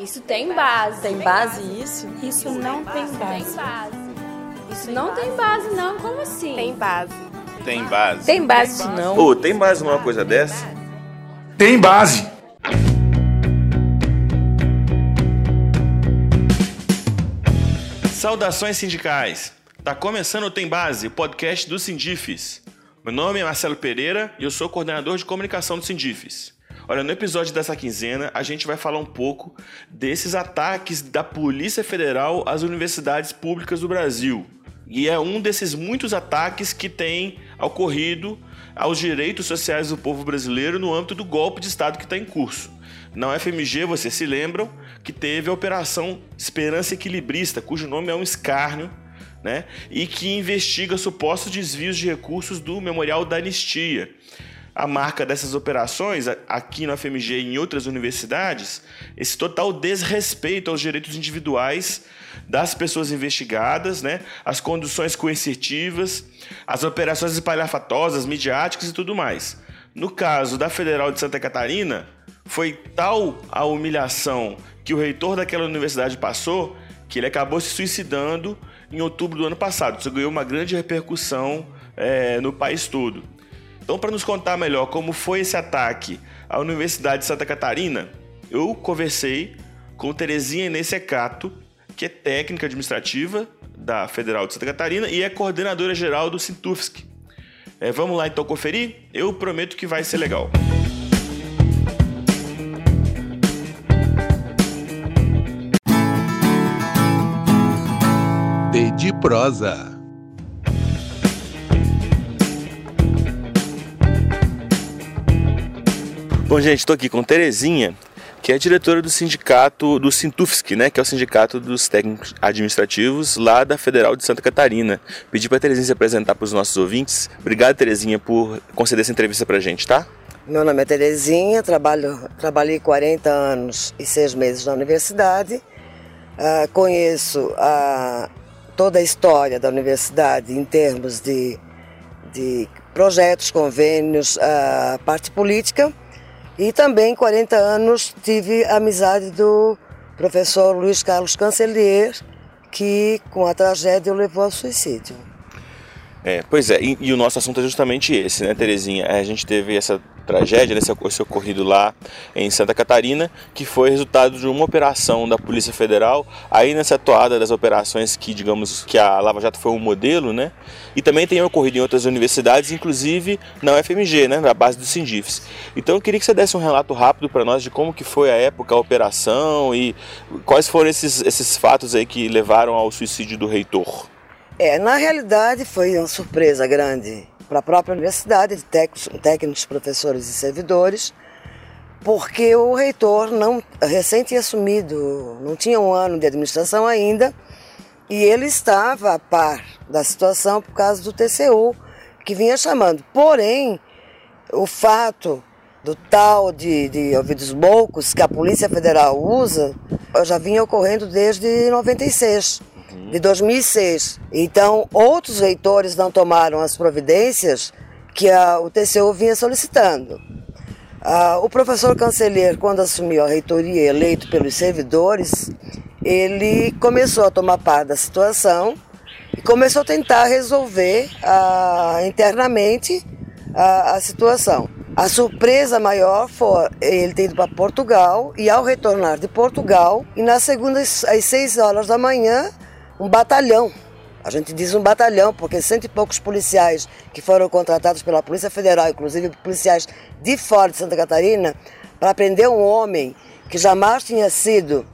Isso tem base. Tem base isso? Isso não tem base. Tem base. Isso não tem base, não. Como assim? Tem base. Tem base. Tem base não. Ô, tem base numa coisa dessa? Tem base. Saudações sindicais. Tá começando o Tem Base, o podcast do Sindifes. Meu nome é Marcelo Pereira e eu sou coordenador de comunicação do Sindifes. Olha, no episódio dessa quinzena, a gente vai falar um pouco desses ataques da Polícia Federal às universidades públicas do Brasil. E é um desses muitos ataques que tem ocorrido aos direitos sociais do povo brasileiro no âmbito do golpe de Estado que está em curso. Na UFMG, vocês se lembram que teve a Operação Esperança Equilibrista, cujo nome é um escárnio, né? e que investiga supostos desvios de recursos do Memorial da Anistia. A marca dessas operações, aqui na UFMG e em outras universidades, esse total desrespeito aos direitos individuais das pessoas investigadas, né? as conduções coercitivas, as operações espalhafatosas, midiáticas e tudo mais. No caso da Federal de Santa Catarina, foi tal a humilhação que o reitor daquela universidade passou que ele acabou se suicidando em outubro do ano passado. Isso ganhou uma grande repercussão é, no país todo. Então, para nos contar melhor como foi esse ataque à Universidade de Santa Catarina, eu conversei com Terezinha Inês Secato, que é técnica administrativa da Federal de Santa Catarina e é coordenadora geral do Sintufsc. É, vamos lá então conferir? Eu prometo que vai ser legal. De prosa. Bom, gente, estou aqui com Terezinha, que é diretora do sindicato do Sintufsc, né, que é o sindicato dos técnicos administrativos lá da Federal de Santa Catarina. Pedi para a Terezinha se apresentar para os nossos ouvintes. Obrigado, Terezinha, por conceder essa entrevista para a gente, tá? Meu nome é Terezinha, trabalho, trabalhei 40 anos e 6 meses na universidade. Uh, conheço uh, toda a história da universidade em termos de, de projetos, convênios, a uh, parte política e também, 40 anos, tive a amizade do professor Luiz Carlos Cancelier, que com a tragédia o levou ao suicídio. É, pois é, e, e, o nosso assunto é justamente esse, né, Terezinha? A gente teve essa tragédia, nesse esse ocorrido lá em Santa Catarina, que foi resultado de uma operação da Polícia Federal, aí nessa toada das operações que, digamos, que a Lava Jato foi um modelo, né? E também tem ocorrido em outras universidades, inclusive na UFMG, né, na base dos Sindifes. Então eu queria que você desse um relato rápido para nós de como que foi a época, a operação e quais foram esses, esses fatos aí que levaram ao suicídio do reitor. É, na realidade foi uma surpresa grande para a própria universidade, de técnicos, professores e servidores, porque o reitor não recém tinha assumido, não tinha um ano de administração ainda, e ele estava a par da situação por causa do TCU, que vinha chamando. Porém, o fato do tal de, de ouvidos loucos que a Polícia Federal usa já vinha ocorrendo desde 96 de 2006. Então, outros reitores não tomaram as providências que a, o TCU vinha solicitando. Ah, o professor Canceler, quando assumiu a reitoria eleito pelos servidores, ele começou a tomar parte da situação e começou a tentar resolver ah, internamente a, a situação. A surpresa maior foi ele ter ido para Portugal e ao retornar de Portugal, e na segunda às seis horas da manhã, um batalhão. A gente diz um batalhão porque cento e poucos policiais que foram contratados pela Polícia Federal, inclusive policiais de fora de Santa Catarina, para prender um homem que jamais tinha sido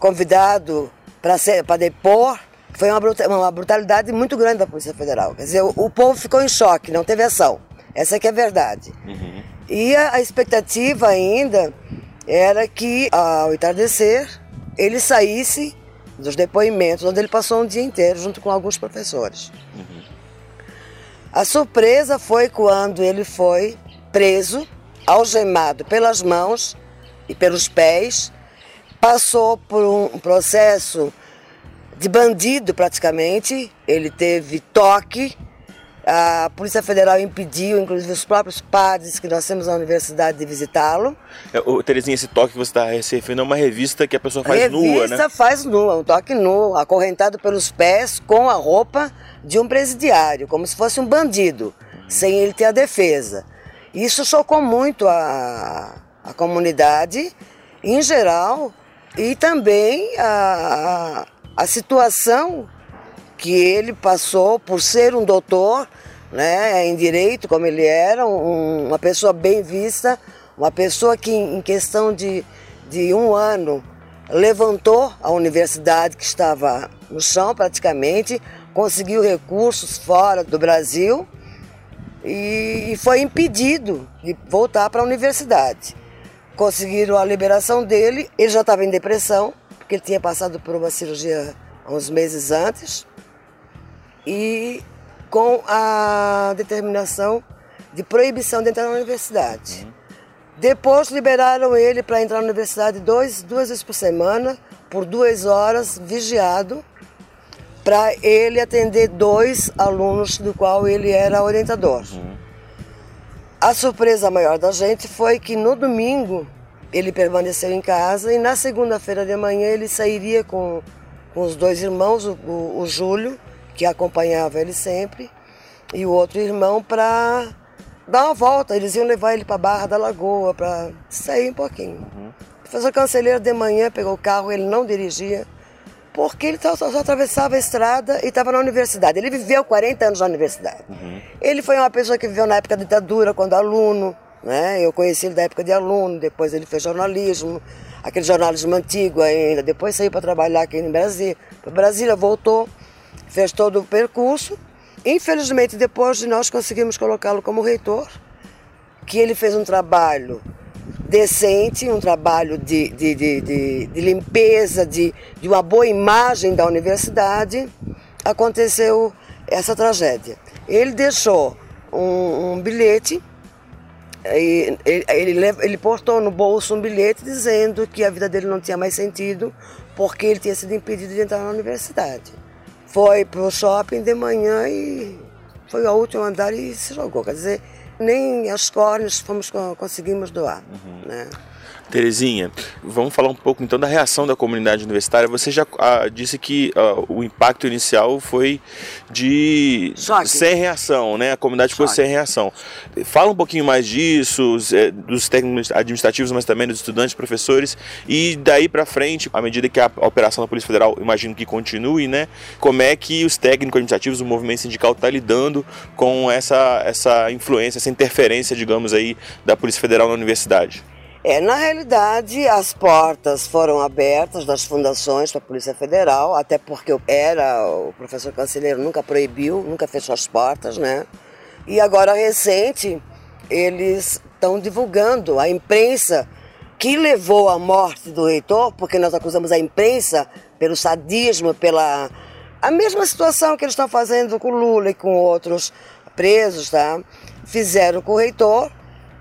convidado para depor, foi uma, uma brutalidade muito grande da Polícia Federal. Quer dizer, o, o povo ficou em choque, não teve ação. Essa que é a verdade. Uhum. E a, a expectativa ainda era que, ao entardecer, ele saísse dos depoimentos, onde ele passou um dia inteiro junto com alguns professores. Uhum. A surpresa foi quando ele foi preso, algemado pelas mãos e pelos pés, passou por um processo de bandido praticamente, ele teve toque, A Polícia Federal impediu, inclusive os próprios padres que nós temos na universidade, de visitá-lo. É, Terezinha, esse toque que você está se referindo é uma revista que a pessoa faz revista nua, né? Revista faz nua, um toque nu, acorrentado pelos pés com a roupa de um presidiário, como se fosse um bandido, sem ele ter a defesa. Isso chocou muito a, a comunidade em geral e também a, a, a situação que ele passou por ser um doutor né, em direito, como ele era, um, uma pessoa bem vista, uma pessoa que em questão de, de um ano levantou a universidade que estava no chão praticamente, conseguiu recursos fora do Brasil e, e foi impedido de voltar para a universidade. Conseguiram a liberação dele, ele já estava em depressão, porque ele tinha passado por uma cirurgia uns meses antes e com a determinação de proibição de entrar na universidade. Uhum. Depois liberaram ele para entrar na universidade dois, duas vezes por semana, por duas horas, vigiado, para ele atender dois alunos do qual ele era orientador. Uhum. A surpresa maior da gente foi que no domingo ele permaneceu em casa e na segunda-feira de manhã ele sairia com, com os dois irmãos, o, o, o Júlio que acompanhava ele sempre, e o outro irmão para dar uma volta. Eles iam levar ele para a Barra da Lagoa, para sair um pouquinho. Uhum. O professor Cancelheiro de manhã pegou o carro, ele não dirigia, porque ele só, só atravessava a estrada e estava na universidade. Ele viveu 40 anos na universidade. Uhum. Ele foi uma pessoa que viveu na época da ditadura, quando aluno. Né? Eu conheci ele da época de aluno, depois ele fez jornalismo, aquele jornalismo antigo ainda. Depois saiu para trabalhar aqui em Brasília. Para Brasília, voltou fez todo o percurso. Infelizmente, depois de nós conseguimos colocá-lo como reitor, que ele fez um trabalho decente, um trabalho de, de, de, de, de limpeza, de, de uma boa imagem da universidade, aconteceu essa tragédia. Ele deixou um, um bilhete, ele, ele, ele portou no bolso um bilhete dizendo que a vida dele não tinha mais sentido porque ele tinha sido impedido de entrar na universidade foi pro shopping de manhã e foi ao último andar e se jogou. Quer dizer, nem as córneas fomos, conseguimos doar. Uhum. Né? Terezinha, vamos falar um pouco então da reação da comunidade universitária. Você já ah, disse que ah, o impacto inicial foi de Choque. sem reação, né? A comunidade ficou sem reação. Fala um pouquinho mais disso, é, dos técnicos administrativos, mas também dos estudantes, professores, e daí para frente, à medida que a operação da Polícia Federal, imagino que continue, né? Como é que os técnicos administrativos, o movimento sindical está lidando com essa, essa influência, essa interferência, digamos aí, da Polícia Federal na universidade? É, na realidade, as portas foram abertas das fundações para a Polícia Federal, até porque eu era, o professor Cancelheiro nunca proibiu, nunca fechou as portas, né? E agora, recente, eles estão divulgando a imprensa que levou à morte do reitor, porque nós acusamos a imprensa pelo sadismo, pela a mesma situação que eles estão fazendo com Lula e com outros presos, tá? Fizeram com o reitor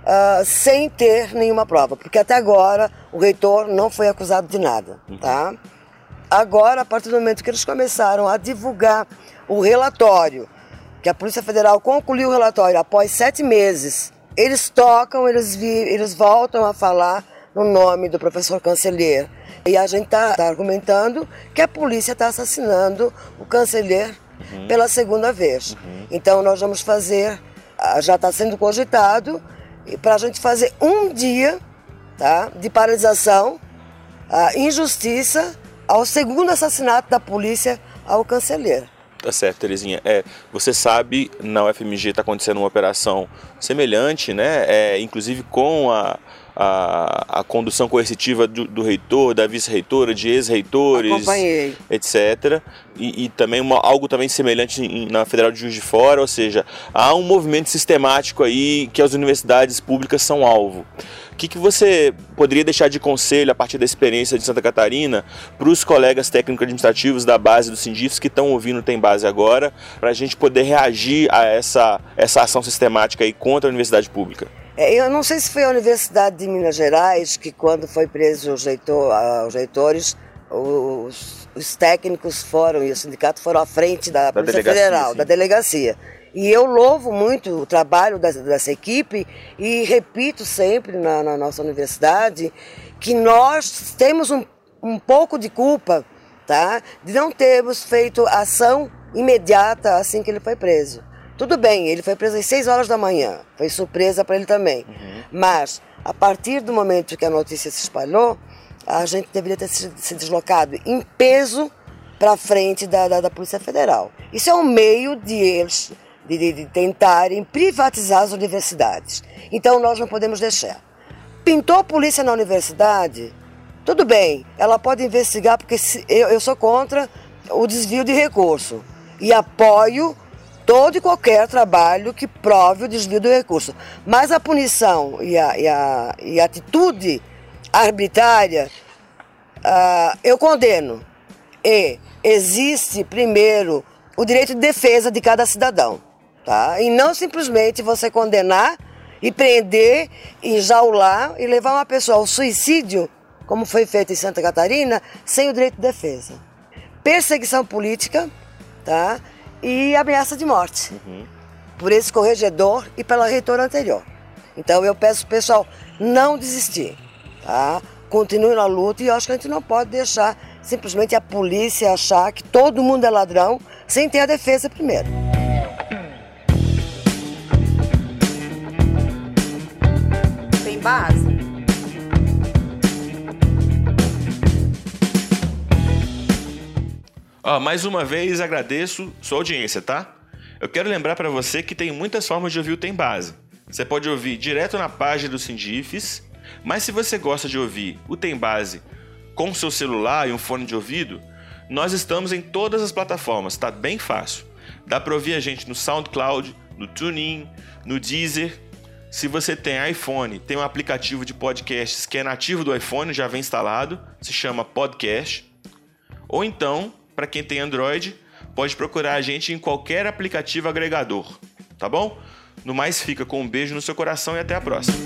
uh, sem ter nenhuma prova, porque até agora o reitor não foi acusado de nada, uhum. tá? Agora, a partir do momento que eles começaram a divulgar o relatório, que a Polícia Federal concluiu o relatório após sete meses, eles tocam, eles, vi, eles voltam a falar no nome do professor Cancelheiro. E a gente está tá argumentando que a polícia está assassinando o Cancelheiro uhum. pela segunda vez. Uhum. Então nós vamos fazer, ah, já está sendo cogitado para a gente fazer um dia tá, de paralisação, a injustiça ao segundo assassinato da polícia ao canceler. Tá certo, Terezinha. É, você sabe, na UFMG está acontecendo uma operação semelhante, né? É, inclusive com a, a, a condução coercitiva do, do reitor, da vice-reitora, de ex-reitores, etc. E, e, também uma, algo também semelhante em, na Federal de Juiz de Fora, ou seja, há um movimento sistemático aí que as universidades públicas são alvo. O que, que você poderia deixar de conselho a partir da experiência de Santa Catarina para os colegas técnico-administrativos da base do Sindifes que estão ouvindo Tem Base agora, para a gente poder reagir a essa, essa ação sistemática aí contra a universidade pública? É, eu não sei se foi a Universidade de Minas Gerais que, quando foi preso os, reitor, os reitores, os, os, técnicos foram e o sindicato foram à frente da, da Polícia Federal, sim. da delegacia. E eu louvo muito o trabalho dessa, dessa equipe e repito sempre na, na, nossa universidade que nós temos um, um pouco de culpa tá, de não termos feito ação imediata assim que ele foi preso. Tudo bem, ele foi preso às 6 horas da manhã, foi surpresa para ele também. Uhum. Mas, a partir do momento que a notícia se espalhou, a gente deveria ter se deslocado em peso para frente da, da, da, Polícia Federal. Isso é um meio de eles de, de, de tentarem privatizar as universidades. Então nós não podemos deixar. Pintou a polícia na universidade, tudo bem, ela pode investigar, porque se, eu, eu sou contra o desvio de recurso e apoio todo e qualquer trabalho que prove o desvio do recurso. Mas a punição e a, e a, e a atitude arbitrária, uh, eu condeno. E existe, primeiro, o direito de defesa de cada cidadão. Tá? E não simplesmente você condenar e prender, enjaular e levar uma pessoa ao suicídio, como foi feito em Santa Catarina, sem o direito de defesa. Perseguição política tá? E ameaça de morte. Uhum. Por esse corregedor e pela reitora anterior. Então eu peço pessoal não desistir. Tá? Continue na luta e eu acho que a gente não pode deixar simplesmente a polícia achar que todo mundo é ladrão sem ter a defesa primeiro. Ó, mais uma vez agradeço sua audiência, tá? Eu quero lembrar para você que tem muitas formas de ouvir o Tem Base. Você pode ouvir direto na página do Sindifes, mas se você gosta de ouvir o Tem Base com seu celular e um fone de ouvido, nós estamos em todas as plataformas, tá bem fácil. Dá para ouvir a gente no SoundCloud, no TuneIn, no Deezer. Se você tem iPhone, tem um aplicativo de podcasts que é nativo do iPhone, já vem instalado, se chama Podcast. Ou então, para quem tem Android, pode procurar a gente em qualquer aplicativo agregador, tá bom? No mais, fica com um beijo no seu coração e até a próxima.